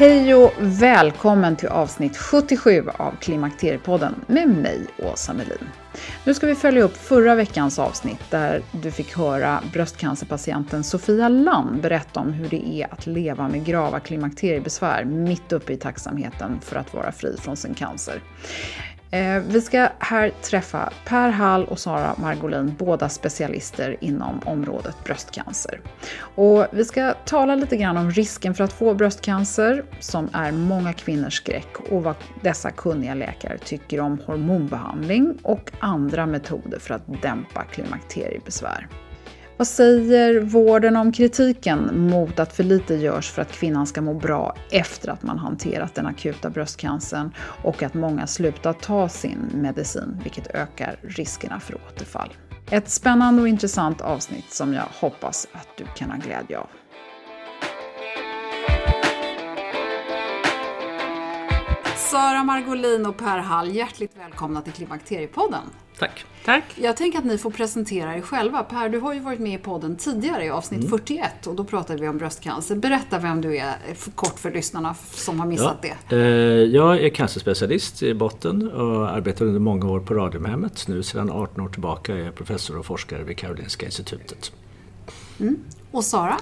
Hej och välkommen till avsnitt 77 av Klimakteriepodden med mig, Åsa Melin. Nu ska vi följa upp förra veckans avsnitt där du fick höra bröstcancerpatienten Sofia Lamm berätta om hur det är att leva med grava klimakteriebesvär mitt uppe i tacksamheten för att vara fri från sin cancer. Eh, vi ska här träffa Per Hall och Sara Margolin, båda specialister inom området bröstcancer. Och vi ska tala lite grann om risken för att få bröstcancer, som är många kvinnors skräck, och vad dessa kunniga läkare tycker om hormonbehandling och andra metoder för att dämpa klimakteriebesvär. Vad säger vården om kritiken mot att för lite görs för att kvinnan ska må bra efter att man hanterat den akuta bröstcancern och att många slutar ta sin medicin, vilket ökar riskerna för återfall? Ett spännande och intressant avsnitt som jag hoppas att du kan ha glädje av. Sara Margolin och Per Hall, hjärtligt välkomna till Klimakteriepodden. Tack. Tack. Jag tänker att ni får presentera er själva. Per, du har ju varit med i podden tidigare i avsnitt mm. 41 och då pratade vi om bröstcancer. Berätta vem du är, kort för lyssnarna som har missat ja. det. Eh, jag är cancerspecialist i botten och arbetar under många år på Radiumhemmet. Nu sedan 18 år tillbaka är jag professor och forskare vid Karolinska institutet. Mm. Och Sara?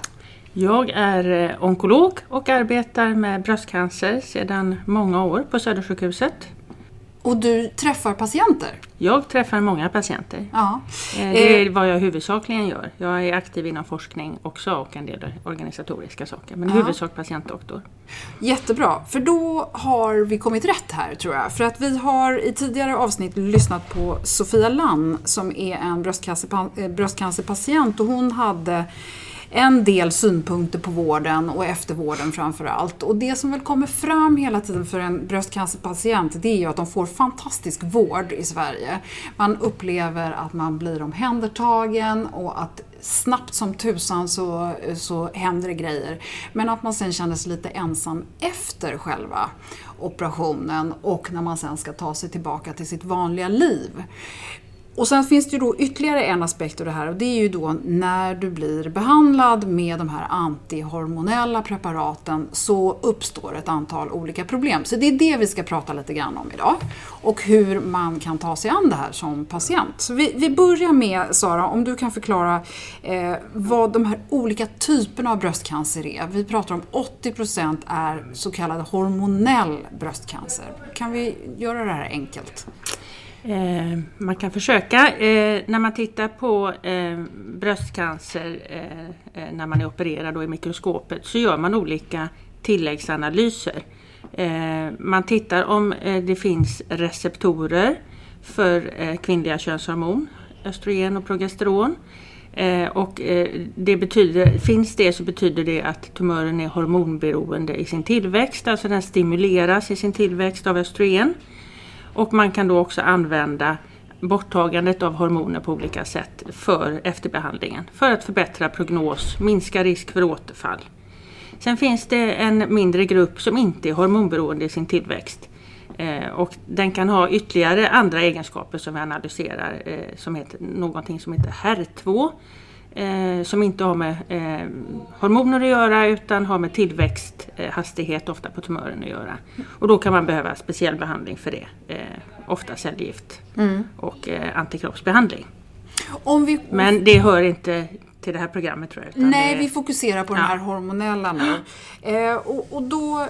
Jag är eh, onkolog och arbetar med bröstcancer sedan många år på Södersjukhuset. Och du träffar patienter? Jag träffar många patienter. Ja. Eh, det är eh. vad jag huvudsakligen gör. Jag är aktiv inom forskning också och en del organisatoriska saker. Men ja. huvudsak patientdoktor. Jättebra, för då har vi kommit rätt här tror jag. För att vi har i tidigare avsnitt lyssnat på Sofia Lann som är en bröstcancer, bröstcancerpatient och hon hade en del synpunkter på vården och eftervården framför allt. Och det som väl kommer fram hela tiden för en bröstcancerpatient det är ju att de får fantastisk vård i Sverige. Man upplever att man blir omhändertagen och att snabbt som tusan så, så händer det grejer. Men att man sen känner sig lite ensam efter själva operationen och när man sen ska ta sig tillbaka till sitt vanliga liv. Och sen finns det ju då ytterligare en aspekt av det här och det är ju då när du blir behandlad med de här antihormonella preparaten så uppstår ett antal olika problem. Så det är det vi ska prata lite grann om idag. Och hur man kan ta sig an det här som patient. Så vi, vi börjar med Sara, om du kan förklara eh, vad de här olika typerna av bröstcancer är. Vi pratar om 80% är så kallad hormonell bröstcancer. Kan vi göra det här enkelt? Eh, man kan försöka. Eh, när man tittar på eh, bröstcancer eh, eh när man är opererad då i mikroskopet så gör man olika tilläggsanalyser. Eh, man tittar om eh, det finns receptorer för eh, kvinnliga könshormon, östrogen och progesteron. Eh, och eh, det betyder, finns det så betyder det att tumören är hormonberoende i sin tillväxt, alltså den stimuleras i sin tillväxt av östrogen. Och man kan då också använda borttagandet av hormoner på olika sätt för efterbehandlingen för att förbättra prognos, minska risk för återfall. Sen finns det en mindre grupp som inte är hormonberoende i sin tillväxt. Eh, och den kan ha ytterligare andra egenskaper som vi analyserar, eh, som heter, någonting som heter HER2. Eh, som inte har med eh, hormoner att göra utan har med tillväxthastighet ofta på tumören att göra. Och då kan man behöva speciell behandling för det. Eh, ofta cellgift mm. och eh, antikroppsbehandling. Vi... Men det hör inte till det här programmet tror jag. Nej, det... vi fokuserar på ja. den här hormonella nu. Eh, och, och då,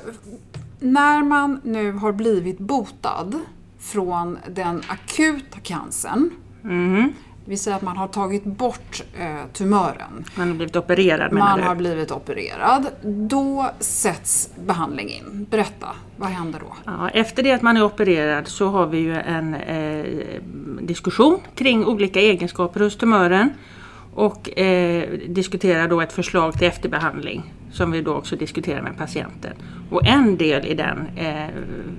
när man nu har blivit botad från den akuta cancern mm. Vi säger att man har tagit bort eh, tumören. Man har blivit opererad menar Man du? har blivit opererad. Då sätts behandling in. Berätta, vad händer då? Ja, efter det att man är opererad så har vi ju en eh, diskussion kring olika egenskaper hos tumören och eh, diskuterar då ett förslag till efterbehandling som vi då också diskuterar med patienten. Och en del i den, eh,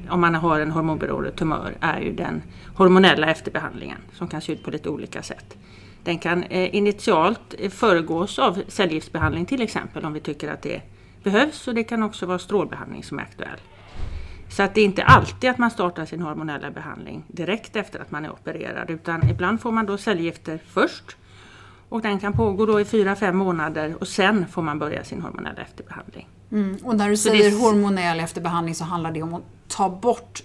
om man har en hormonberoende tumör, är ju den hormonella efterbehandlingen som kan se ut på lite olika sätt. Den kan eh, initialt föregås av cellgiftsbehandling till exempel om vi tycker att det behövs och det kan också vara strålbehandling som är aktuell. Så att det är inte alltid att man startar sin hormonella behandling direkt efter att man är opererad utan ibland får man då cellgifter först och den kan pågå då i 4-5 månader och sen får man börja sin hormonella efterbehandling. Mm. Och när du så säger det... hormonell efterbehandling så handlar det om att ta bort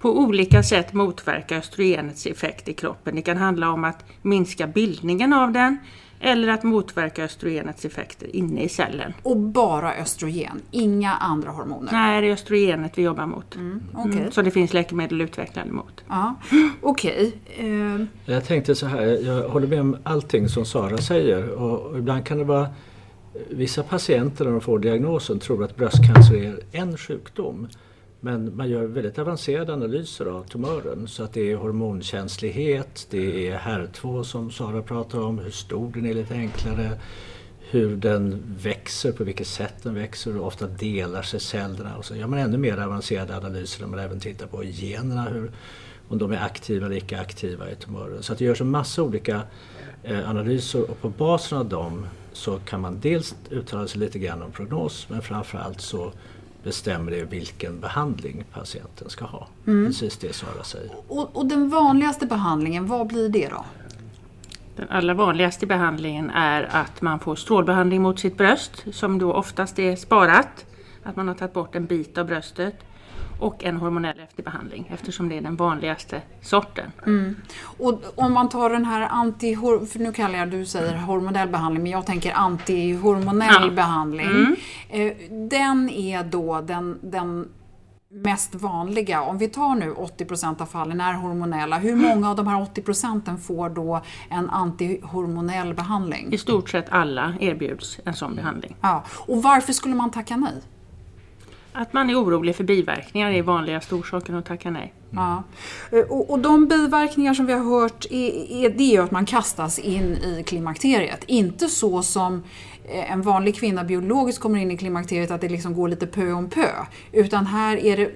på olika sätt motverka östrogenets effekt i kroppen. Det kan handla om att minska bildningen av den eller att motverka östrogenets effekter inne i cellen. Och bara östrogen, inga andra hormoner? Nej, det är östrogenet vi jobbar mot. Mm, okay. mm, så det finns läkemedel utvecklade mot. Ja, Okej. Okay. Uh... Eh. Jag tänkte så här, jag håller med om allting som Sara säger och ibland kan det vara Vissa patienter när de får diagnosen tror att bröstcancer är en sjukdom. Men man gör väldigt avancerade analyser av tumören så att det är hormonkänslighet, det är HER2 som Sara pratar om, hur stor den är lite enklare, hur den växer, på vilket sätt den växer, hur ofta delar sig cellerna. Och så gör man ännu mer avancerade analyser där man även tittar på generna, hur, om de är aktiva eller icke aktiva i tumören. Så att det görs en massa olika eh, analyser och på basen av dem så kan man dels uttala sig lite grann om prognos men framförallt så bestämmer det vilken behandling patienten ska ha. Mm. Precis det Sara säger. Och, och, den vanligaste behandlingen, vad blir det då? Den allra vanligaste behandlingen är att man får strålbehandling mot sitt bröst som då oftast är sparat. Att man har tagit bort en bit av bröstet och en hormonell efterbehandling eftersom det är den vanligaste sorten. Mm. Och om man tar den här anti för nu kallar jag du säger hormonell behandling men jag tänker antihormonell ja. behandling. Mm. Eh, den är då den, den mest vanliga, om vi tar nu 80% av fallen är hormonella, hur många av de här 80% får då en antihormonell behandling? I stort sett alla erbjuds en sån behandling. Ja. Och varför skulle man tacka nej? Att man är orolig för biverkningar är vanligaste orsaken att tacka nej. Ja. Eh, och, och, de biverkningar som vi har hört, är, är, det är ju att man kastas in i klimakteriet. Inte så som eh, en vanlig kvinna biologiskt kommer in i klimakteriet, att det liksom går lite pö om pö. Utan här är det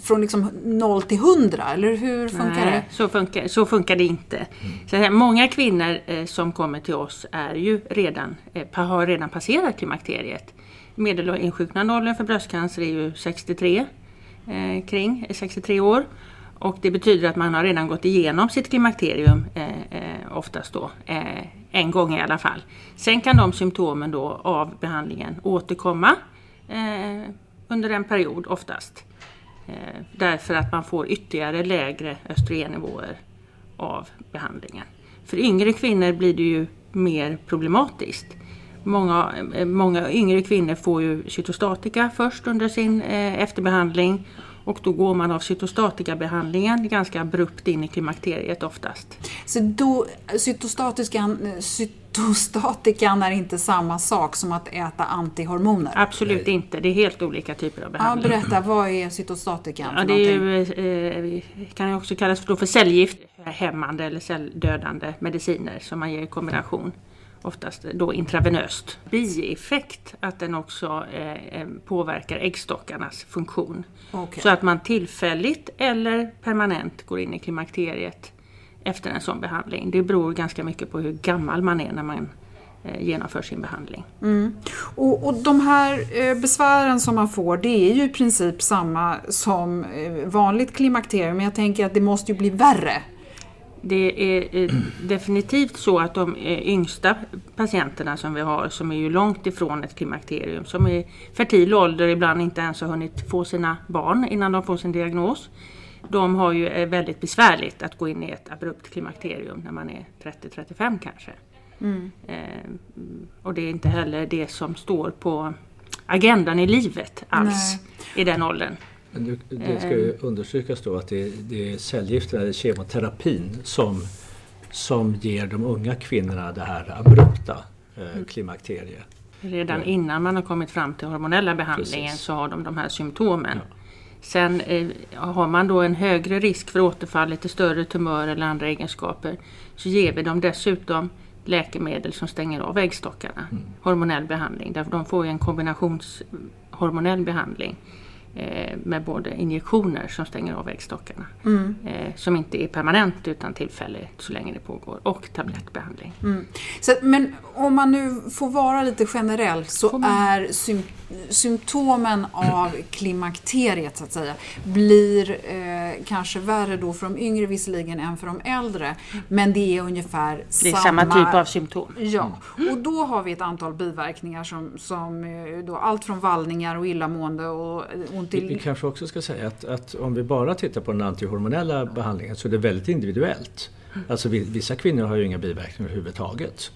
från liksom 0 till 100, eller hur funkar Nej, det? Så funkar, så funkar det inte. Mm. Så här, många kvinnor eh, som kommer till oss är ju redan, eh, har redan passerat klimakteriet. Medelinsjuknandeåldern för bröstcancer är ju 63 eh, kring eh, 63 år. Och det betyder att man har redan gått igenom sitt klimakterium eh, eh, oftast då, eh, en gång i alla fall. Sen kan de symptomen då av behandlingen återkomma eh, under en period oftast. Eh, därför att man får ytterligare lägre östrogennivåer av behandlingen. För yngre kvinnor blir det ju mer problematiskt. Många, många yngre kvinnor får ju cytostatika först under sin eh, efterbehandling Och då går man av cytostatikabehandlingen ganska abrupt in i klimakteriet oftast. Så då, cytostatikan, cytostatikan är inte samma sak som att äta antihormoner? Absolut Nej. inte, det är helt olika typer av behandling. Ja, berätta, vad är cytostatikan ja, det är, eh, kan också kallas för, för cellgift, hämmande eller celldödande mediciner som man ger i kombination oftast då intravenöst. Bieffekt att den också eh, eh, påverkar äggstockarnas funktion. Okay. Så att man tillfälligt eller permanent går in i klimakteriet efter en sån behandling. Det beror ganska mycket på hur gammal man är när man eh, genomför sin behandling. Mm. Och, och de här eh, besvären som man får det är ju i princip samma som eh, vanligt klimakterium men jag tänker att det måste ju bli värre det är definitivt så att de yngsta patienterna som vi har, som är ju långt ifrån ett klimakterium, som är fertil ålder, ibland inte ens har hunnit få sina barn innan de får sin diagnos. De har ju väldigt besvärligt att gå in i ett abrupt klimakterium när man är 30-35 kanske. Mm. Eh, och det är inte heller det som står på agendan i livet alls Nej. i den åldern. Men det ska ju eh. understrykas då att det, det är cellgifterna, eller kemoterapin, som, som ger de unga kvinnorna det här abrupta eh, mm. klimakteriet. Redan ja. innan man har kommit fram till hormonella behandlingen Precis. så har de de här symptomen. Ja. Sen eh, har man då en högre risk för återfall, lite större tumör eller andra egenskaper, så ger vi dem dessutom läkemedel som stänger av äggstockarna. Mm. Hormonell behandling, därför de får ju en kombinationshormonell behandling Eh, med både injektioner som stänger av äggstockarna, mm. Eh, som inte är permanent utan tillfälligt så länge det pågår, och tablettbehandling. Mm. Så, men om man nu får vara lite generell så är sym symptomen av klimakteriet så att säga blir eh, kanske värre då för de yngre visserligen än för de äldre, men det är ungefär det är samma... samma typ av symptom. Ja, och då har vi ett antal biverkningar som, som då allt från vallningar och illamående och ont i... Vi, vi kanske också ska säga att, att, om vi bara tittar på den antihormonella behandlingen så är det väldigt individuellt. Alltså vissa kvinnor har ju inga biverkningar överhuvudtaget.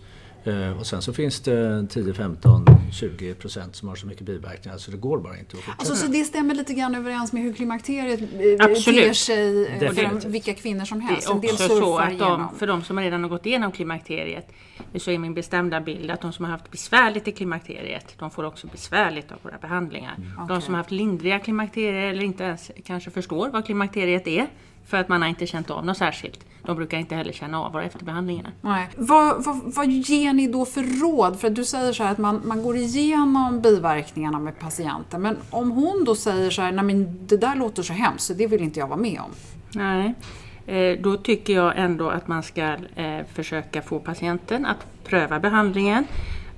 Eh, och sen så finns det 10, 15, 20 procent som har så mycket biverkningar så det går bara inte att fortsätta. Alltså, så det stämmer lite grann överens med hur klimakteriet eh, ter sig eh, för vilka kvinnor som helst? Det är också så att de, för de som redan har gått igenom klimakteriet så är min bestämda bild att de som har haft besvärligt i klimakteriet de får också besvärligt av våra behandlingar. Mm. De okay. som har haft lindriga klimakterier eller inte ens kanske förstår vad klimakteriet är för att man har inte känt av något särskilt. De brukar inte heller känna av våra efterbehandlingar. Nej. Vad, vad, vad ger ni då för råd? För du säger så att man, man går igenom biverkningarna med patienten. Men om hon då säger så här, nej men det där låter så hemskt så det vill inte jag vara med om. Nej, eh, då tycker jag ändå att man ska eh, försöka få patienten att pröva behandlingen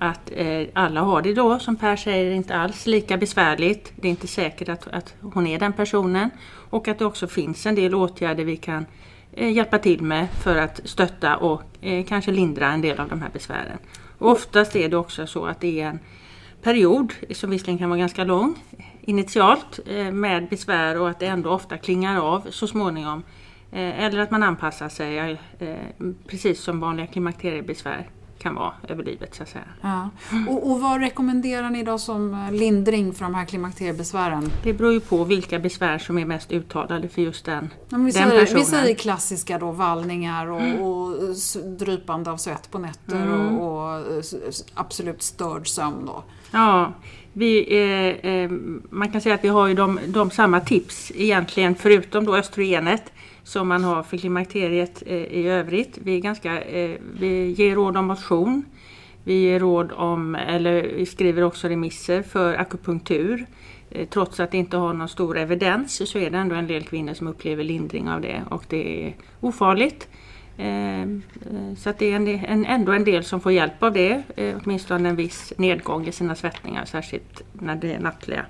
att eh, alla har det då, som Per säger, inte alls lika besvärligt. Det är inte säkert att, att hon är den personen. Och att det också finns en del åtgärder vi kan eh, hjälpa till med för att stötta och eh, kanske lindra en del av de här besvären. Och oftast är det också så att det är en period, som visserligen kan vara ganska lång initialt, eh, med besvär och att det ändå ofta klingar av så småningom. Eh, eller att man anpassar sig, eh, precis som vanliga klimakteriebesvär kan vara över livet så att säga. Ja. Och, och, vad rekommenderar ni då som eh, lindring för de här klimakteriebesvären? Det beror ju på vilka besvär som är mest uttalade för just den, ja, vi, den säger, vi säger klassiska då, vallningar och, mm. och drypande av svett på nätter mm. och, och, absolut störd sömn då. Ja, vi, eh, eh, man kan säga att vi har ju de, de samma tips egentligen förutom då östrogenet som man har för klimakteriet eh, i övrigt. Vi, är ganska, eh, vi ger råd om motion. Vi ger råd om, eller vi skriver också remisser för akupunktur. Eh, trots att det inte har någon stor evidens så är det ändå en del kvinnor som upplever lindring av det och det är ofarligt. Eh, eh, så att det är en, ändå en del som får hjälp av det, eh, åtminstone en viss nedgång i sina svettningar, särskilt när det är nattliga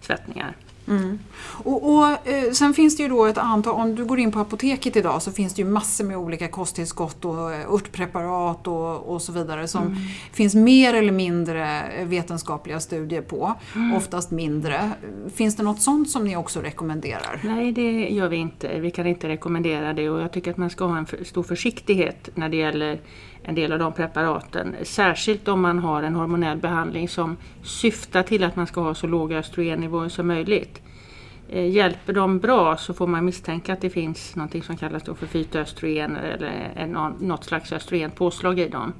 svettningar. Mm. Och, och eh, Sen finns det ju då ett antal, om du går in på apoteket idag så finns det ju massor med olika kosttillskott och eh, örtpreparat och, och så vidare som mm. finns mer eller mindre vetenskapliga studier på, mm. oftast mindre. Finns det något sånt som ni också rekommenderar? Nej, det gör vi inte. Vi kan inte rekommendera det och jag tycker att man ska ha en för, stor försiktighet när det gäller en del av de preparaten. Särskilt om man har en hormonell behandling som syftar till att man ska ha så låga östrogennivåer som möjligt. Eh, hjälper de bra så får man misstänka att det finns något som kallas då för fytoöstrogener eller något slags östrogent påslag i dem.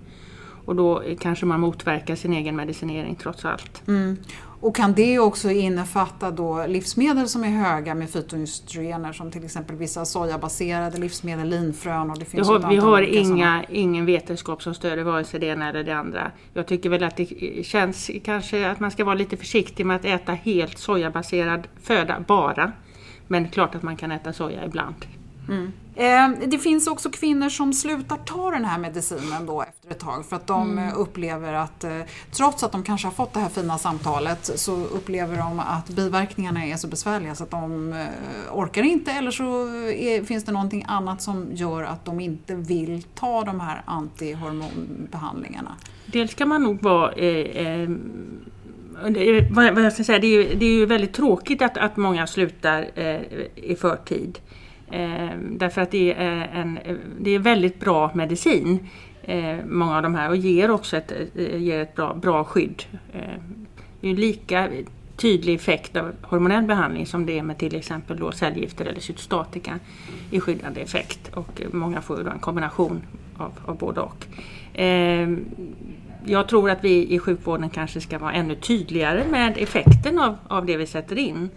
Och då kanske man motverkar sin egen medicinering trots allt. Mm. Och kan det också innefatta då livsmedel som är höga med fytoöstrogener som till exempel vissa sojabaserade livsmedel, linfrön och det finns har, Vi har inga, ingen vetenskap som stöder vare sig det ena eller det andra. Jag tycker väl att det känns kanske att man ska vara lite försiktig med att äta helt sojabaserad föda bara. Men klart att man kan äta soja ibland. Mm. Eh, det finns också kvinnor som slutar ta den här medicinen då efter ett tag för att de mm. upplever att eh, trots att de kanske har fått det här fina samtalet så upplever de att biverkningarna är så besvärliga så att de eh, orkar inte eller så är, finns det någonting annat som gör att de inte vill ta de här antihormonbehandlingarna. Dels kan man nog vara eh, vad jag ska säga, det är ju, det är ju väldigt tråkigt att, att många slutar eh, i förtid. Eh, därför att det är, en, det är väldigt bra medicin, eh, många av de här, och ger också ett, eh, ger ett bra, bra skydd. Eh, det är lika tydlig effekt av hormonell behandling som det är med till exempel då cellgifter eller cytostatika i skyddande effekt. Och många får då en kombination av, av både och. Eh, jag tror att vi i sjukvården kanske ska vara ännu tydligare med effekten av, av det vi sätter in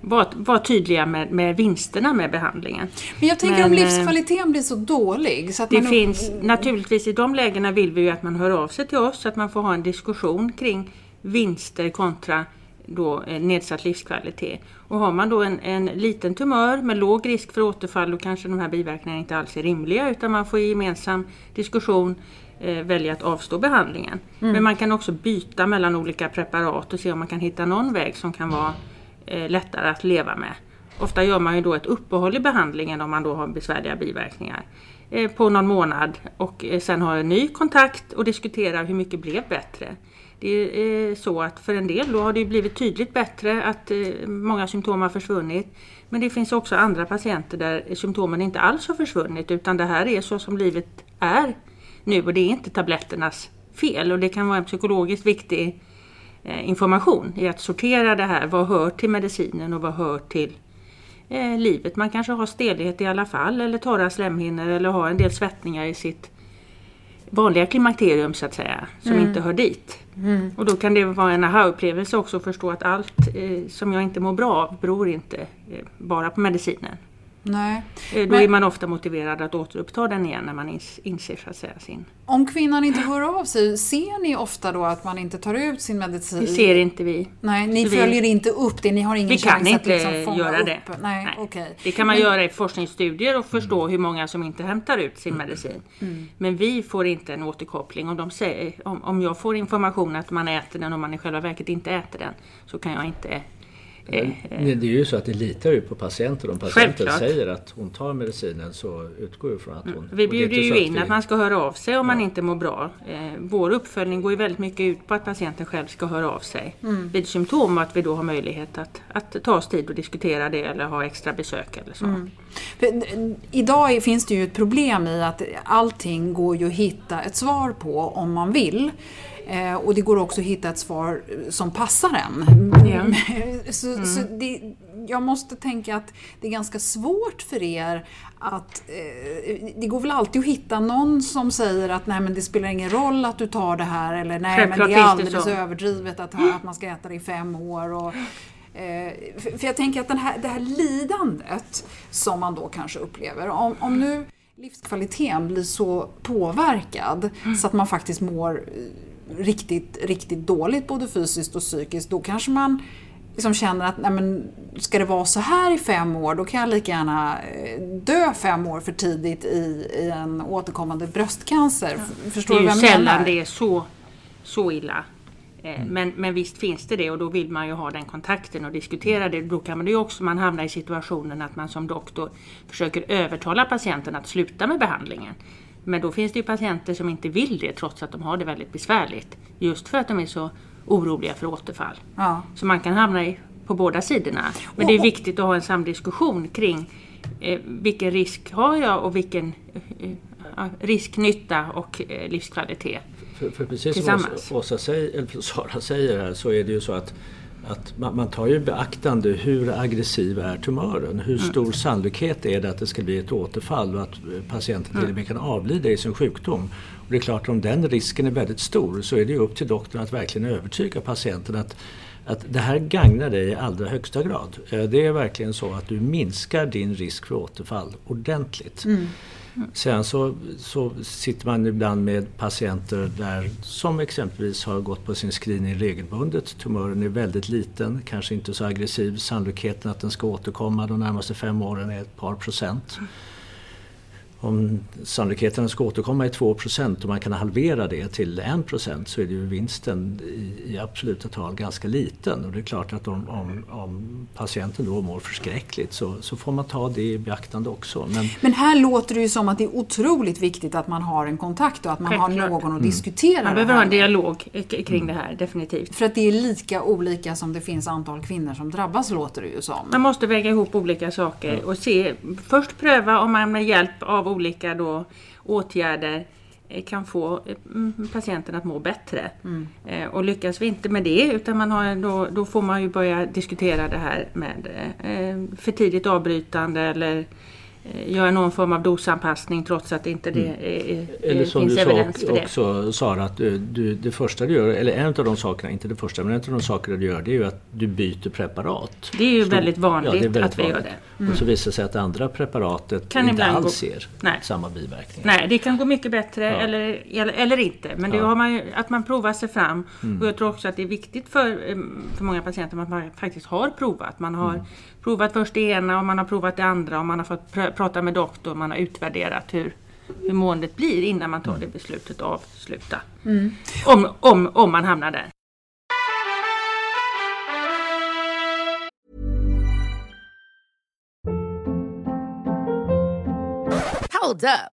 vara var tydliga med, med vinsterna med behandlingen. Men jag tänker Men, om eh, livskvaliteten blir så dålig. Så att det man... finns naturligtvis i de lägena vill vi ju att man hör av sig till oss så att man får ha en diskussion kring vinster kontra då eh, nedsatt livskvalitet. Och har man då en, en liten tumör med låg risk för återfall då kanske de här biverkningarna inte alls är rimliga utan man får i gemensam diskussion eh, välja att avstå behandlingen. Mm. Men man kan också byta mellan olika preparat och se om man kan hitta någon väg som kan vara eh, lättare att leva med. Ofta gör man ju då ett uppehåll i behandlingen om man då har besvärliga biverkningar eh, på någon månad och eh, sen har en ny kontakt och diskuterar hur mycket blev bättre. Det är eh, så att för en del då har det blivit tydligt bättre att eh, många symptom har försvunnit. Men det finns också andra patienter där symptomen inte alls har försvunnit utan det här är så som livet är nu och det är inte tabletternas fel och det kan vara en psykologiskt viktig Eh, information i att sortera det här. Vad hör till medicinen och vad hör till eh, livet? Man kanske har stelhet i alla fall eller torra slemhinnor eller har en del svettningar i sitt vanliga klimakterium så att säga, som mm. inte hör dit. Mm. Och då kan det vara en aha-upplevelse också att förstå att allt eh, som jag inte mår bra av beror inte eh, bara på medicinen. Nej. Eh, då Men, är man ofta motiverad att återuppta den igen när man inser så att säga, sin... Om kvinnan inte hör av sig, ser ni ofta då att man inte tar ut sin medicin? Det ser inte vi. Nej, ni så följer vi... inte upp det? Ni har ingen vi chans att liksom fånga göra det. upp? Nej, Nej. Okay. Det kan man Men... göra i forskningsstudier och förstå hur många som inte hämtar ut sin medicin. Mm. Men vi får inte en återkoppling. Om, de säger, om, om jag får information att man äter den och man i själva verket inte äter den så kan jag inte det är ju så att det litar ju på patienten. Om patienten Självklart. säger att hon tar medicinen så utgår ju från att hon... Vi bjuder ju in att, vi... att, man ska höra av sig om ja. man inte mår bra. Eh, vår uppföljning går ju väldigt mycket ut på att patienten själv ska höra av sig mm. vid symptom och att vi då har möjlighet att, att ta oss tid och diskutera det eller ha extra besök eller så. Mm. För, idag finns det ju ett problem i att allting går ju att hitta ett svar på om man vill. Eh, och det går också att hitta ett svar som passar en. Yeah. så, mm. så det, jag måste tänka att det är ganska svårt för er att... Eh, det går väl alltid att hitta någon som säger att nej men det spelar ingen roll att du tar det här eller nej Självklart men det är alldeles det överdrivet att, att man ska äta det i fem år. Och, eh, för, för jag tänker att den här, det här lidandet som man då kanske upplever, om, om nu livskvaliteten blir så påverkad mm. så att man faktiskt mår riktigt, riktigt dåligt både fysiskt och psykiskt, då kanske man liksom känner att nej men, ska det vara så här i fem år, då kan jag lika gärna eh, dö fem år för tidigt i, i en återkommande bröstcancer. Ja. Förstår det är ju sällan det är så, så illa. Eh, mm. Men, men visst finns det det och då vill man ju ha den kontakten och diskutera det. Då kan man ju också man hamna i situationen att man som doktor försöker övertala patienten att sluta med behandlingen. Men då finns det ju patienter som inte vill det trots att de har det väldigt besvärligt. Just för att de är så oroliga för återfall. Ja. Så man kan hamna i, på båda sidorna. Men det är viktigt att ha en samdiskussion kring eh, vilken risk har jag och vilken eh, risk, nytta och eh, livskvalitet. För, för precis som Åsa, säger, eller Sara säger här så är det ju så att att man, man tar ju beaktande hur aggressiv är tumören? Hur mm. stor mm. sannolikhet är det att det ska bli ett återfall och att patienten till och med kan avlida i sin sjukdom? Och det är klart om den risken är väldigt stor så är det ju upp till doktorn att verkligen övertyga patienten att att det här gagnar dig i allra högsta grad. Eh, det är verkligen så att du minskar din risk för återfall ordentligt. Mm. Sen så, så sitter man ibland med patienter där, som exempelvis har gått på sin screening regelbundet. Tumören är väldigt liten, kanske inte så aggressiv. Sannolikheten att den ska återkomma de närmaste fem åren är ett par procent om sannolikheten ska återkomma är 2% och man kan halvera det till 1% så är det ju vinsten i, i absoluta tal ganska liten. Och det är klart att om, om, om, patienten då mår förskräckligt så, så får man ta det i beaktande också. Men, Men här låter det ju som att det är otroligt viktigt att man har en kontakt och att man Självklart. har någon att mm. diskutera Man behöver ha en dialog kring det här, definitivt. För att det är lika olika som det finns antal kvinnor som drabbas låter det ju som. Man måste väga ihop olika saker och se, först pröva om man med hjälp av olika då åtgärder eh, kan få eh, patienten att må bättre. Mm. Eh, och lyckas vi inte med det utan man har, då, då får man ju börja diskutera det här med för tidigt avbrytande eller Eh, göra någon form av dosanpassning trots att inte det mm. är, eller som finns du evidens för det. också Sara, att du, du, det första du gör, eller en av de sakerna, inte det första, men en av de sakerna du gör det är ju att du byter preparat. Det är ju Stor, väldigt vanligt ja, väldigt att vi gör det. Mm. Och så visar det sig att det andra preparatet kan inte alls ger samma biverkningar. Nej, det kan gå mycket bättre ja. eller, eller, eller, inte. Men det har man ju, att man provar sig fram. Mm. Och jag tror också att det är viktigt för, eh, för många patienter att man faktiskt har provat. Man har mm provat först det ena och man har provat det andra och man har fått pr prata med doktorn, man har utvärderat hur, hur måendet blir innan man tar det beslutet att avsluta. Mm. Om, om, om man hamnar där. Hold up.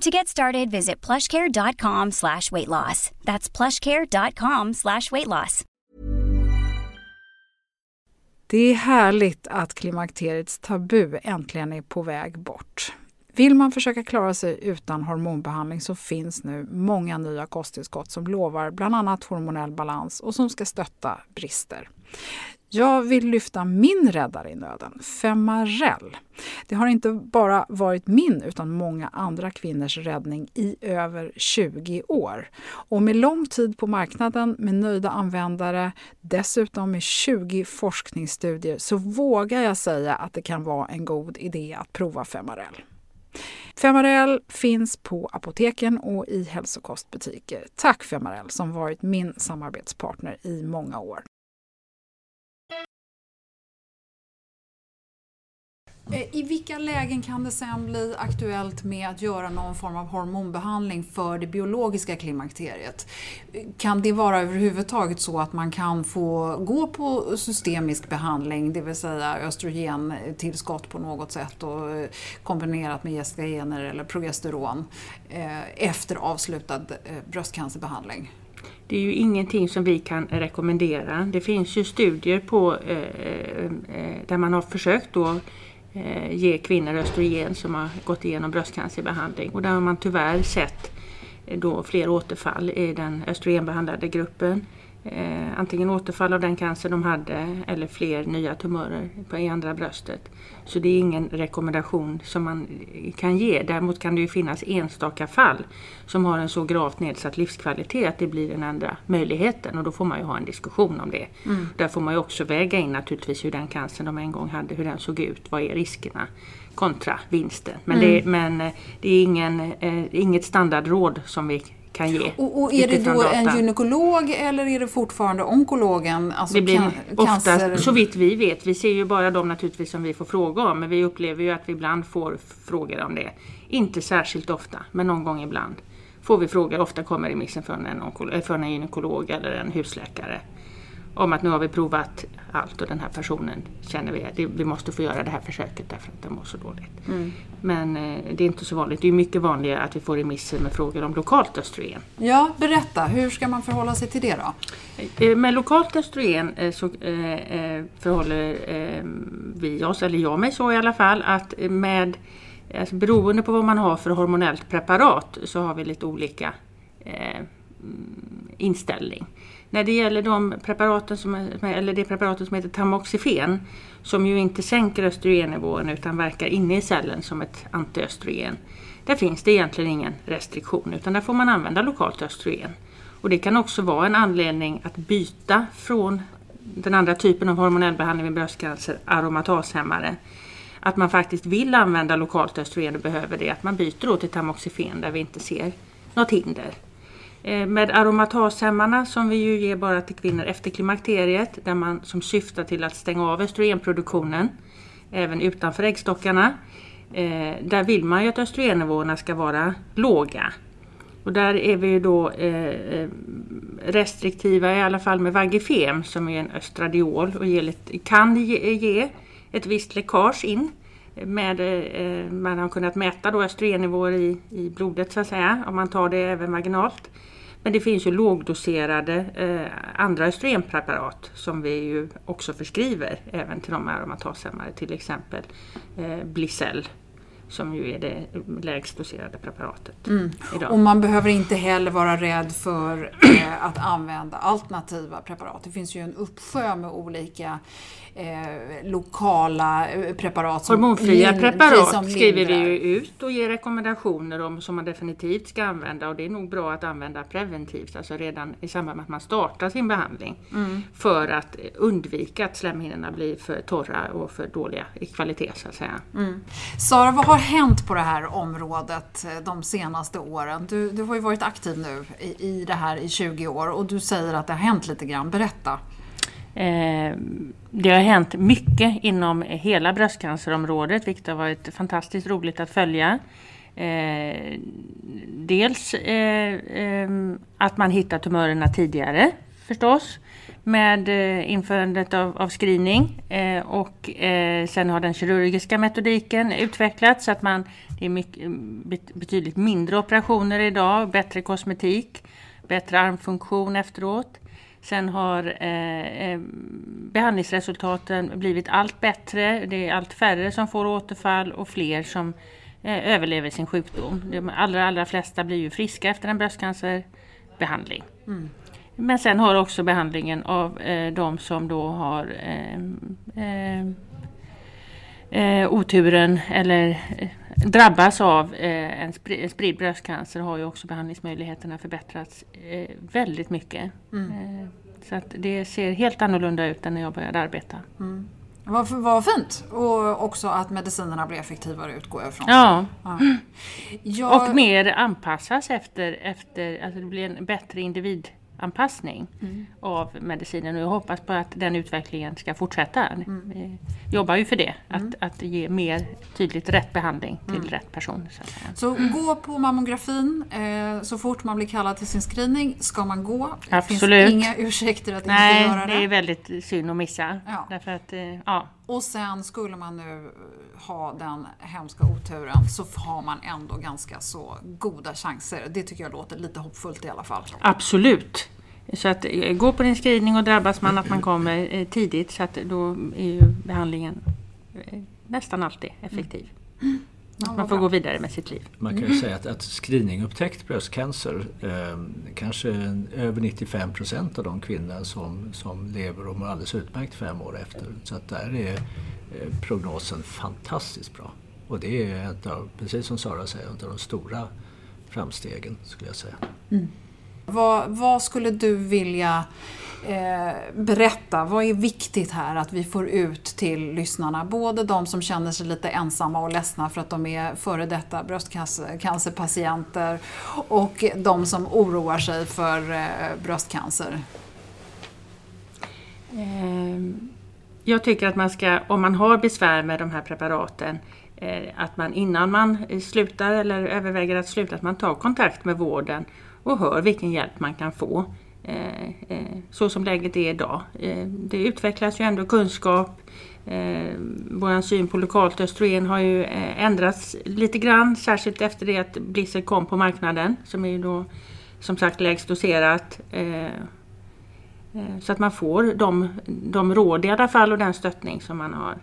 To get started, visit plushcare.com slash weight loss. That's plushcare.com slash weight loss. Det är härligt att klimakteriets tabu äntligen är på väg bort. Vill man försöka klara sig utan hormonbehandling så finns nu många nya kosttillskott som lovar bland annat hormonell balans och som ska stötta brister. Jag vill lyfta min räddare i nöden, Femarell. Det har inte bara varit min utan många andra kvinnors räddning i över 20 år. Och med lång tid på marknaden, med nöjda användare, dessutom med 20 forskningsstudier så vågar jag säga att det kan vara en god idé att prova Femarell. Femarell finns på apoteken och i hälsokostbutiker. Tack Femarell som varit min samarbetspartner i många år. Eh, I vilka lägen kan det sen bli aktuellt med att göra någon form av hormonbehandling för det biologiska klimakteriet? Kan det vara överhuvudtaget så att man kan få gå på systemisk behandling, det vill säga östrogentillskott på något sätt och eh, kombinerat med gestagener eller progesteron eh, efter avslutad bröstcancerbehandling? Det är ju ingenting som vi kan rekommendera. Det finns ju studier på, där man har försökt då eh, Eh, ge kvinnor östrogen som har gått igenom bröstcancerbehandling. Och där har man tyvärr sett eh, då fler återfall i den östrogenbehandlade gruppen. Eh, antingen återfall av den cancer de hade eller fler nya tumörer på i andra bröstet. Så det är ingen rekommendation som man kan ge. Däremot kan det ju finnas enstaka fall som har en så gravt nedsatt livskvalitet att det blir den enda möjligheten och då får man ju ha en diskussion om det. Mm. Där får man ju också väga in naturligtvis hur den cancern de en gång hade, hur den såg ut, vad är riskerna kontra vinsten. Men, mm. det, men eh, det är ingen, eh, inget standardråd som vi kan ge. Och, och är det då en gynekolog eller är det fortfarande onkologen? Alltså det blir can ofta, så vitt vi vet, vi ser ju bara de naturligtvis som vi får fråga om, men vi upplever ju att vi ibland får frågor om det. Inte särskilt ofta, men någon gång ibland får vi frågor. Ofta kommer remissen från en, från en gynekolog eller en husläkare om att nu har vi provat allt och den här personen känner vi att vi måste få göra det här försöket därför att den mår så dåligt. Mm. Men eh, det är inte så vanligt. Det är mycket vanligare att vi får remisser med frågor om lokalt östrogen. Ja, berätta. Hur ska man förhålla sig till det då? Eh, med lokalt östrogen eh, så eh, förhåller vi oss, eller jag mig så i alla fall, att med alltså beroende på vad man har för hormonellt preparat så har vi lite olika mm, inställning. När det gäller de preparaten som, eller det preparatet som heter tamoxifen som ju inte sänker östrogennivån utan verkar inne i cellen som ett antiöstrogen. Där finns det egentligen ingen restriktion utan där får man använda lokalt östrogen. Och det kan också vara en anledning att byta från den andra typen av hormonell behandling vid bröstcancer, aromatashämmare. Att man faktiskt vill använda lokalt östrogen och behöver det, att man byter då till tamoxifen där vi inte ser något hinder. Eh, med aromatashämmarna som vi ju ger bara till kvinnor efter klimakteriet där man, som syftar till att stänga av östrogenproduktionen även utanför äggstockarna. Eh, där vill man ju att östrogennivåerna ska vara låga. Och där är vi ju då eh, eh restriktiva i alla fall med Vagifem som är en östradiol och lite, kan ge, ge, ett visst läckage in. Med, eh, eh, man har kunnat mäta då östrogennivåer i, i blodet så att säga om man tar det även vaginalt. Men det finns ju lågdoserade eh, andra östrogenpreparat som vi ju också förskriver även till de aromatashämmare, till exempel eh, Blicell som ju är det lägst doserade preparatet mm. idag. Och man behöver inte heller vara rädd för eh, att använda alternativa preparat. Det finns ju en uppsjö med olika eh, lokala eh, preparat. Hormonfria preparat skriver vi ju ut och ger rekommendationer om som man definitivt ska använda och det är nog bra att använda preventivt, alltså redan i samband med att man startar sin behandling. Mm. För att undvika att slemhinnorna blir för torra och för dåliga i kvalitet så att säga. Mm. Sara, vad har hänt på det här området eh, de senaste åren? Du, du har ju varit aktiv nu i, i det här i 20 år och du säger att det har hänt lite grann. Berätta. Eh, det har hänt mycket inom hela bröstcancerområdet vilket har varit fantastiskt roligt att följa. Eh, dels eh, eh att man hittar tumörerna tidigare förstås med eh, införandet av, av screening eh, och sen har den kirurgiska metodiken utvecklats så att man, det är mycket, betydligt mindre operationer idag, bättre kosmetik, bättre armfunktion efteråt. Sen har eh, eh, behandlingsresultaten blivit allt bättre. Det är allt färre som får återfall och fler som eh, överlever sin sjukdom. De allra, allra flesta blir ju friska efter en bröstcancerbehandling. Mm. Men sen har också behandlingen av eh, de som då har eh, eh, eh oturen eller drabbas av eh, en spridd bröstcancer har ju också behandlingsmöjligheterna förbättrats eh, väldigt mycket. Mm. Eh, så att det ser helt annorlunda ut än när jag började arbeta. Mm. Vad, vad fint! Och också att medicinerna blir effektivare utgår jag ifrån. Ja. ja. Jag... Och mer anpassas efter, efter alltså det blir en bättre individ anpassning mm. av medicinen och jag hoppas på att den utvecklingen ska fortsätta. Mm. Vi jobbar ju för det, mm. att, att ge mer tydligt rätt behandling till mm. rätt person. Så, så gå på mammografin eh, så fort man blir kallad till sin screening ska man gå. Det Absolut. finns inga ursäkter att Nej, inte göra det. Nej, det är väldigt synd att missa. Ja. Därför att, eh, ja. Och sen skulle man nu ha den hemska oturen så har man ändå ganska så goda chanser. Det tycker jag låter lite hoppfullt i alla fall. Absolut. Så att eh, gå på din screening och drabbas man att man kommer eh, tidigt så att då är ju behandlingen eh, nästan alltid effektiv. Mm. Att man får gå vidare med sitt liv. Man kan ju mm. säga att, att screeningupptäckt bröstcancer, eh, kanske över 95 procent av de kvinnor som, som lever och mår alldeles utmärkt fem år efter. Så att där är eh, prognosen fantastiskt bra. Och det är, ett av, precis som Sara säger, ett av de stora framstegen skulle jag säga. Mm. Vad, vad, skulle du vilja eh, berätta? Vad är viktigt här att vi får ut till lyssnarna? Både de som känner sig lite ensamma och ledsna för att de är före detta bröstcancerpatienter och de som oroar sig för eh, bröstcancer. Ehm, jag tycker att man ska, om man har besvär med de här preparaten, eh, att man innan man slutar eller överväger att sluta, att man tar kontakt med vården och hör vilken hjälp man kan få. Eh, eh, så som läget är idag. Eh, det utvecklas ju ändå kunskap. Eh, Vår syn på lokalt östrogen har ju eh, ändrats lite grann, särskilt efter det att Blisser kom på marknaden som är ju då som sagt lägst doserat. Så att man får de, de råd i alla fall och den stöttning som man har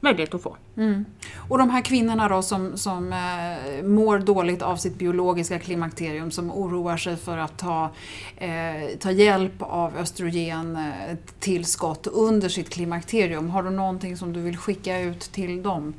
möjlighet att få. Mm. Och de här kvinnorna då som, som eh, mår dåligt av sitt biologiska klimakterium som oroar sig för att ta, eh, ta hjälp av östrogen eh, tillskott under sitt klimakterium. Har du någonting som du vill skicka ut till dem?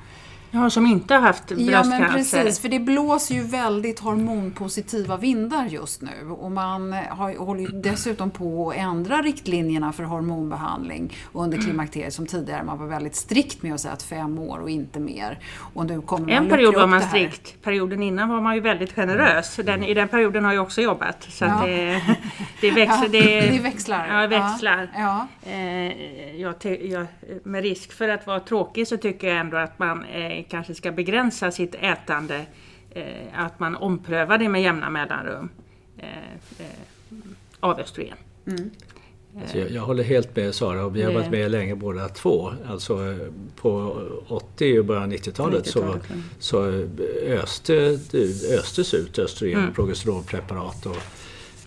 Ja, som inte har haft bröstcancer. Ja, men precis. För det blåser ju väldigt hormonpositiva vindar just nu. Och man har, håller ju dessutom på att ändra riktlinjerna för hormonbehandling under klimakteriet som tidigare man var väldigt strikt med att säga att fem år och inte mer. Och nu kommer en period var man strikt. Perioden innan var man ju väldigt generös. Den, I den perioden har jag också jobbat. Så ja. det, det, växlar, ja, det, det växlar. Ja, växlar. Ja. Eh, jag, jag, med risk för att vara tråkig så tycker jag ändå att man eh, kanske ska begränsa sitt ätande, eh, att man omprövar det med jämna mellanrum eh, eh, av östrogen. Mm. Alltså jag, jag, håller helt med Sara och vi har varit med länge båda två. Alltså på 80 och början av 90-talet 90 så, så öste, östes ut östrogen mm. och progesteronpreparat. Och,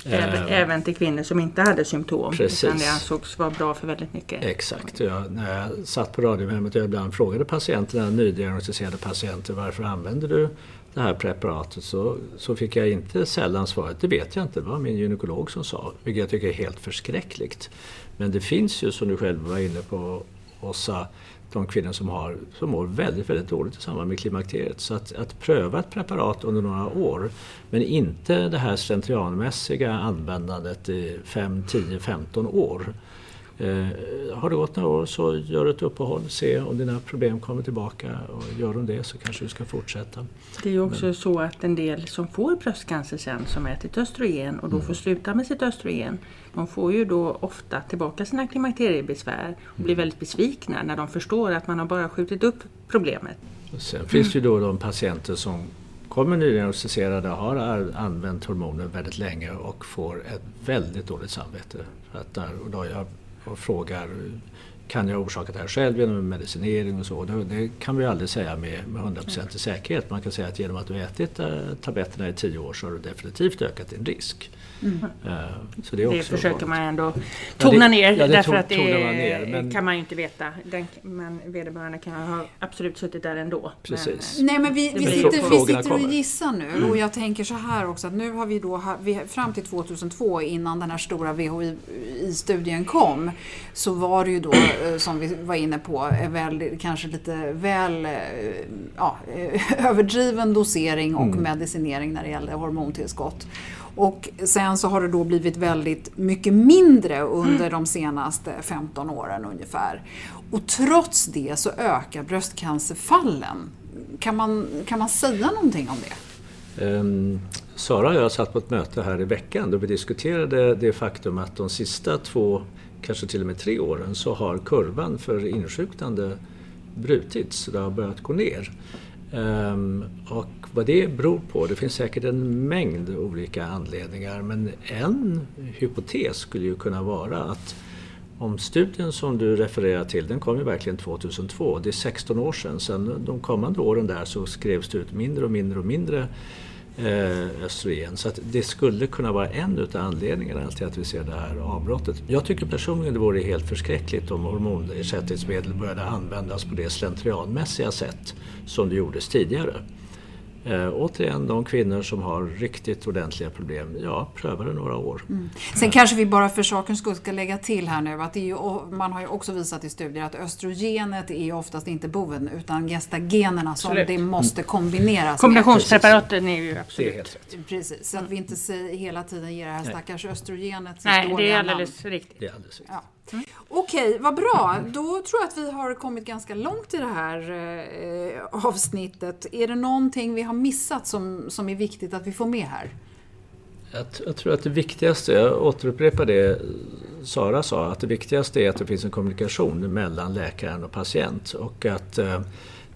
Även, eh, även till kvinnor som inte hade symptom. Precis. Utan det ansågs vara bra för väldigt mycket. Exakt. Jag, när jag satt på Radiohemmet och ibland frågade patienterna, nydiagnostiserade patienter, varför använder du det här preparatet så, så fick jag inte sällan svaret, det vet jag inte, det var min gynekolog som sa. Vilket jag tycker är helt förskräckligt. Men det finns ju, som du själv var inne på Åsa, de kvinnor som, har, som mår väldigt, väldigt dåligt i samband med klimakteriet. Så att, att pröva ett preparat under några år men inte det här slentrianmässiga användandet i 5, 10, 15 år har det gått några år så gör ett uppehåll, se om dina problem kommer tillbaka och gör de det så kanske du ska fortsätta. Det är ju också Men. så att en del som får bröstcancer sen som ätit östrogen och då mm. får sluta med sitt östrogen, de får ju då ofta tillbaka sina klimakteriebesvär och blir mm. väldigt besvikna när de förstår att man har bara skjutit upp problemet. Och sen mm. finns ju då de patienter som kommer nydiagnostiserade, har använt hormoner väldigt länge och får ett väldigt dåligt samvete. För att där, och då jag och frågar kan jag orsaka det här själv genom medicinering och så. Det, kan vi aldrig säga med, med 100% säkerhet. Man kan säga att genom att du ätit äh, tabletterna i tio år så har du definitivt ökat din risk. Mm. Så det, det försöker man ändå tona ja, det, ner ja, därför att det ner, men... kan man ju inte veta. Den, men vederbörande kan ha absolut suttit där ändå. Precis. Men, nej men vi, vi sitter, vi sitter och gissar nu mm. och jag tänker så här också att nu har vi då fram till 2002 innan den här stora VHI-studien kom så var det ju då eh, som vi var inne på väl, kanske lite väl eh, ja, överdriven dosering och mm. medicinering när det gällde hormontillskott. Och sen så har det då blivit väldigt mycket mindre under mm. de senaste 15 åren ungefär. Och trots det så ökar bröstcancerfallen. Kan man, kan man säga någonting om det? Um, Sara och jag satt på ett möte här i veckan då vi diskuterade det faktum att de sista två, kanske till och med tre åren så har kurvan för insjuknande brutits. Det har börjat gå ner. Um, och vad det beror på, det finns säkert en mängd olika anledningar men en hypotes skulle ju kunna vara att om studien som du refererar till, den kom ju verkligen 2002, det är 16 år sedan. Sen de kommande åren där så skrevs det ut mindre och mindre och mindre Eh, östrogen. Så att det skulle kunna vara en av anledningarna till att vi ser det här avbrottet. Jag tycker personligen det vore helt förskräckligt om hormonersättningsmedel började användas på det slentrianmässiga sätt som det gjordes tidigare. Eh, återigen, de kvinnor som har riktigt ordentliga problem, ja, pröva det några år. Mm. Sen kanske vi bara för sakens skull ska lägga till här nu att ju, man har ju också visat i studier att östrogenet är oftast inte boven utan gestagenerna som absolut. det måste kombineras Kombinationspreparaten är ju absolut. Det är helt rätt. Precis, så att vi inte säger, hela tiden ger det här stackars östrogenet Nej, det är alldeles riktigt. Det är alldeles riktigt. Ja. Mm. Okej, vad bra. Då tror jag att vi har kommit ganska långt i det här eh, avsnittet. Är det någonting vi har missat som, som är viktigt att vi får med här? Jag, jag tror att det viktigaste, jag återupprepar det Sara sa, att det viktigaste är att det finns en kommunikation mellan läkaren och patient och att eh,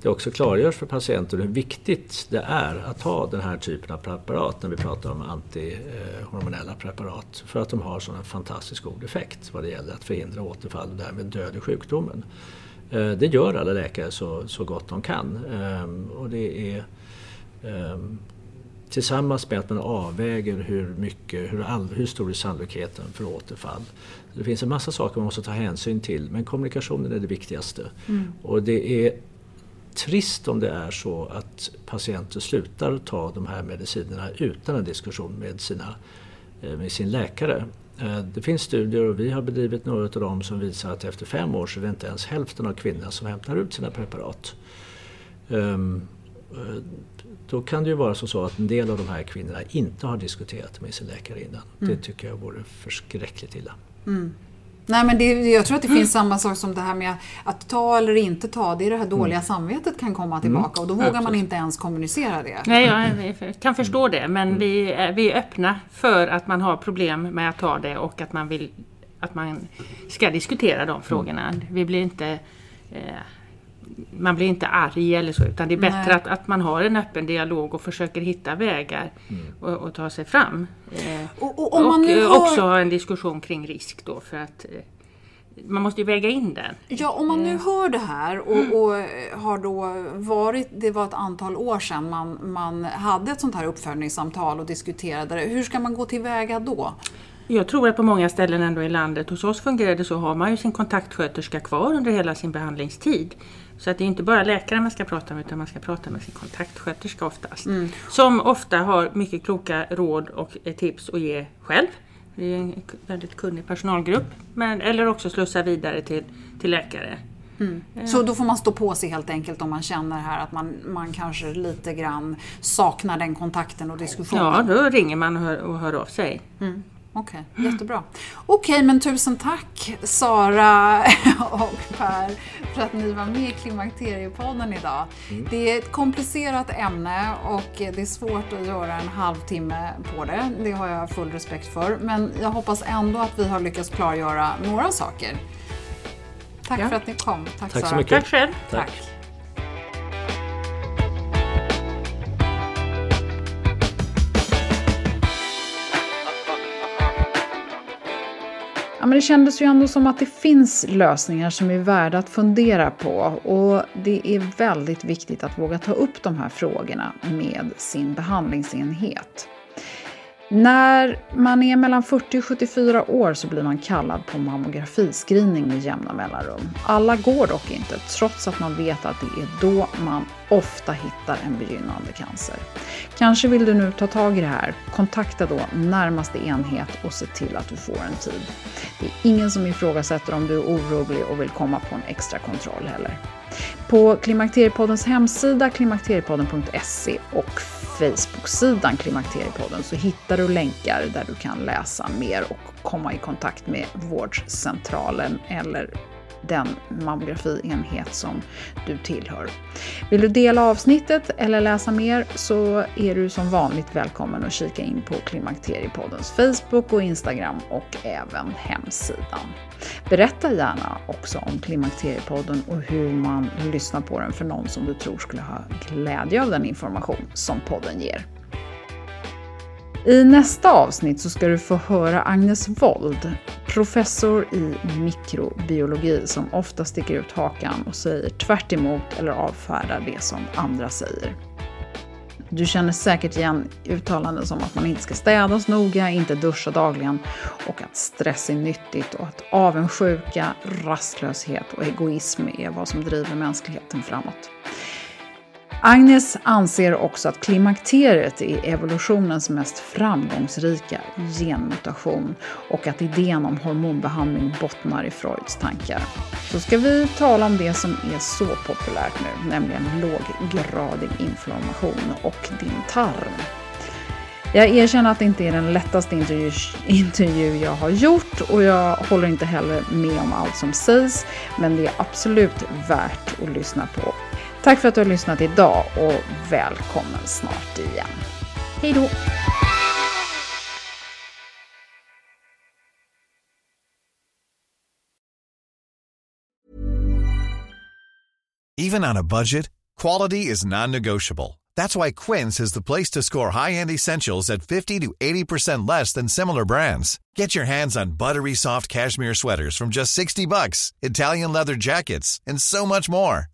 det också klargörs för patienter hur viktigt det är att ha den här typen av preparat när vi pratar om antihormonella preparat. För att de har sån fantastiskt god effekt vad det gäller att förhindra återfall och därmed död i sjukdomen. Eh, det gör alla läkare så, så gott de kan. Ehm, och det är ehm, tillsammans med att man avväger hur, mycket, hur, all, hur stor är sannolikheten för återfall. Det finns en massa saker man måste ta hänsyn till men kommunikationen är det viktigaste. Mm. Och det är trist om det är så att patienter slutar ta de här medicinerna utan en diskussion med, sina, eh, med sin läkare. Eh, det finns studier och vi har bedrivit några av dem som visar att efter fem år så är det inte ens hälften av kvinnorna som hämtar ut sina preparat. Ehm, eh, då kan det ju vara så att en del av de här kvinnorna inte har diskuterat med sin läkare innan. Mm. Det tycker jag vore förskräckligt illa. Mm. Nej men det, jag tror att det finns samma sak som det här med att ta eller inte ta. Det är det här dåliga mm. samvetet kan komma tillbaka och då vågar man inte ens kommunicera det. Nej, jag kan förstå det men mm. vi, är, vi är öppna för att man har problem med att ta det och att man vill att man ska diskutera de frågorna. Mm. Vi blir inte eh, man blir inte arg eller så utan det är bättre att, att man har en öppen dialog och försöker hitta vägar mm. och, och, ta sig fram. Eh, och, och, och har... också ha en diskussion kring risk då för att eh, man måste ju väga in den. Ja, om man nu eh. hör det här och, mm. och, har då varit, det var ett antal år sedan man, man hade ett sånt här uppföljningssamtal och diskuterade det. Hur ska man gå tillväga då? Jag tror att på många ställen ändå i landet, hos oss fungerar det så, har man ju sin kontaktsköterska kvar under hela sin behandlingstid. Så att det är inte bara läkaren man ska prata med utan man ska prata med sin kontaktsköterska oftast. Mm. Som ofta har mycket kloka råd och tips att ge själv. Det är en väldigt kunnig personalgrupp. Men, eller också slussa vidare till, till läkare. Mm. Så då får man stå på sig helt enkelt om man känner här att man, man kanske lite grann saknar den kontakten och diskussionen? Ja, då ringer man och hör, och hör av sig. Mm. Okej, okay, jättebra. Okej, okay, men tusen tack Sara och Per för att ni var med i Klimakteriepodden idag. Mm. Det är ett komplicerat ämne och det är svårt att göra en halvtimme på det. Det har jag full respekt för. Men jag hoppas ändå att vi har lyckats klargöra några saker. Tack ja. för att ni kom. Tack, tack Sara. så mycket. Tack själv. Tack. Ja, men det kändes ju ändå som att det finns lösningar som är värda att fundera på och det är väldigt viktigt att våga ta upp de här frågorna med sin behandlingsenhet. När man är mellan 40 och 74 år så blir man kallad på mammografiscreening med jämna mellanrum. Alla går dock inte, trots att man vet att det är då man ofta hittar en begynnande cancer. Kanske vill du nu ta tag i det här? Kontakta då närmaste enhet och se till att du får en tid. Det är ingen som ifrågasätter om du är orolig och vill komma på en extra kontroll heller. På Klimakteriepoddens hemsida klimakteriepodden.se och Facebook-sidan Klimakteriepodden så hittar du länkar där du kan läsa mer och komma i kontakt med vårdcentralen eller den mammografienhet som du tillhör. Vill du dela avsnittet eller läsa mer så är du som vanligt välkommen att kika in på Klimakteriepoddens Facebook och Instagram och även hemsidan. Berätta gärna också om Klimakteriepodden och hur man lyssnar på den för någon som du tror skulle ha glädje av den information som podden ger. I nästa avsnitt så ska du få höra Agnes Wold, professor i mikrobiologi som ofta sticker ut hakan och säger tvärt eller avfärdar det som andra säger. Du känner säkert igen uttalanden som att man inte ska städas noga, inte duscha dagligen och att stress är nyttigt och att avundsjuka, rastlöshet och egoism är vad som driver mänskligheten framåt. Agnes anser också att klimakteriet är evolutionens mest framgångsrika genmutation och att idén om hormonbehandling bottnar i Freuds tankar. Så ska vi tala om det som är så populärt nu, nämligen låggradig inflammation och din tarm. Jag erkänner att det inte är den lättaste intervju, intervju jag har gjort och jag håller inte heller med om allt som sägs, men det är absolut värt att lyssna på Tack för att du har lyssnat idag och välkommen snart igen. Hej då! Even on a budget, quality is non-negotiable. That's why Quince is the place to score high-end essentials at 50 to 80% less than similar brands. Get your hands on buttery soft cashmere sweaters from just 60 bucks, Italian leather jackets, and so much more.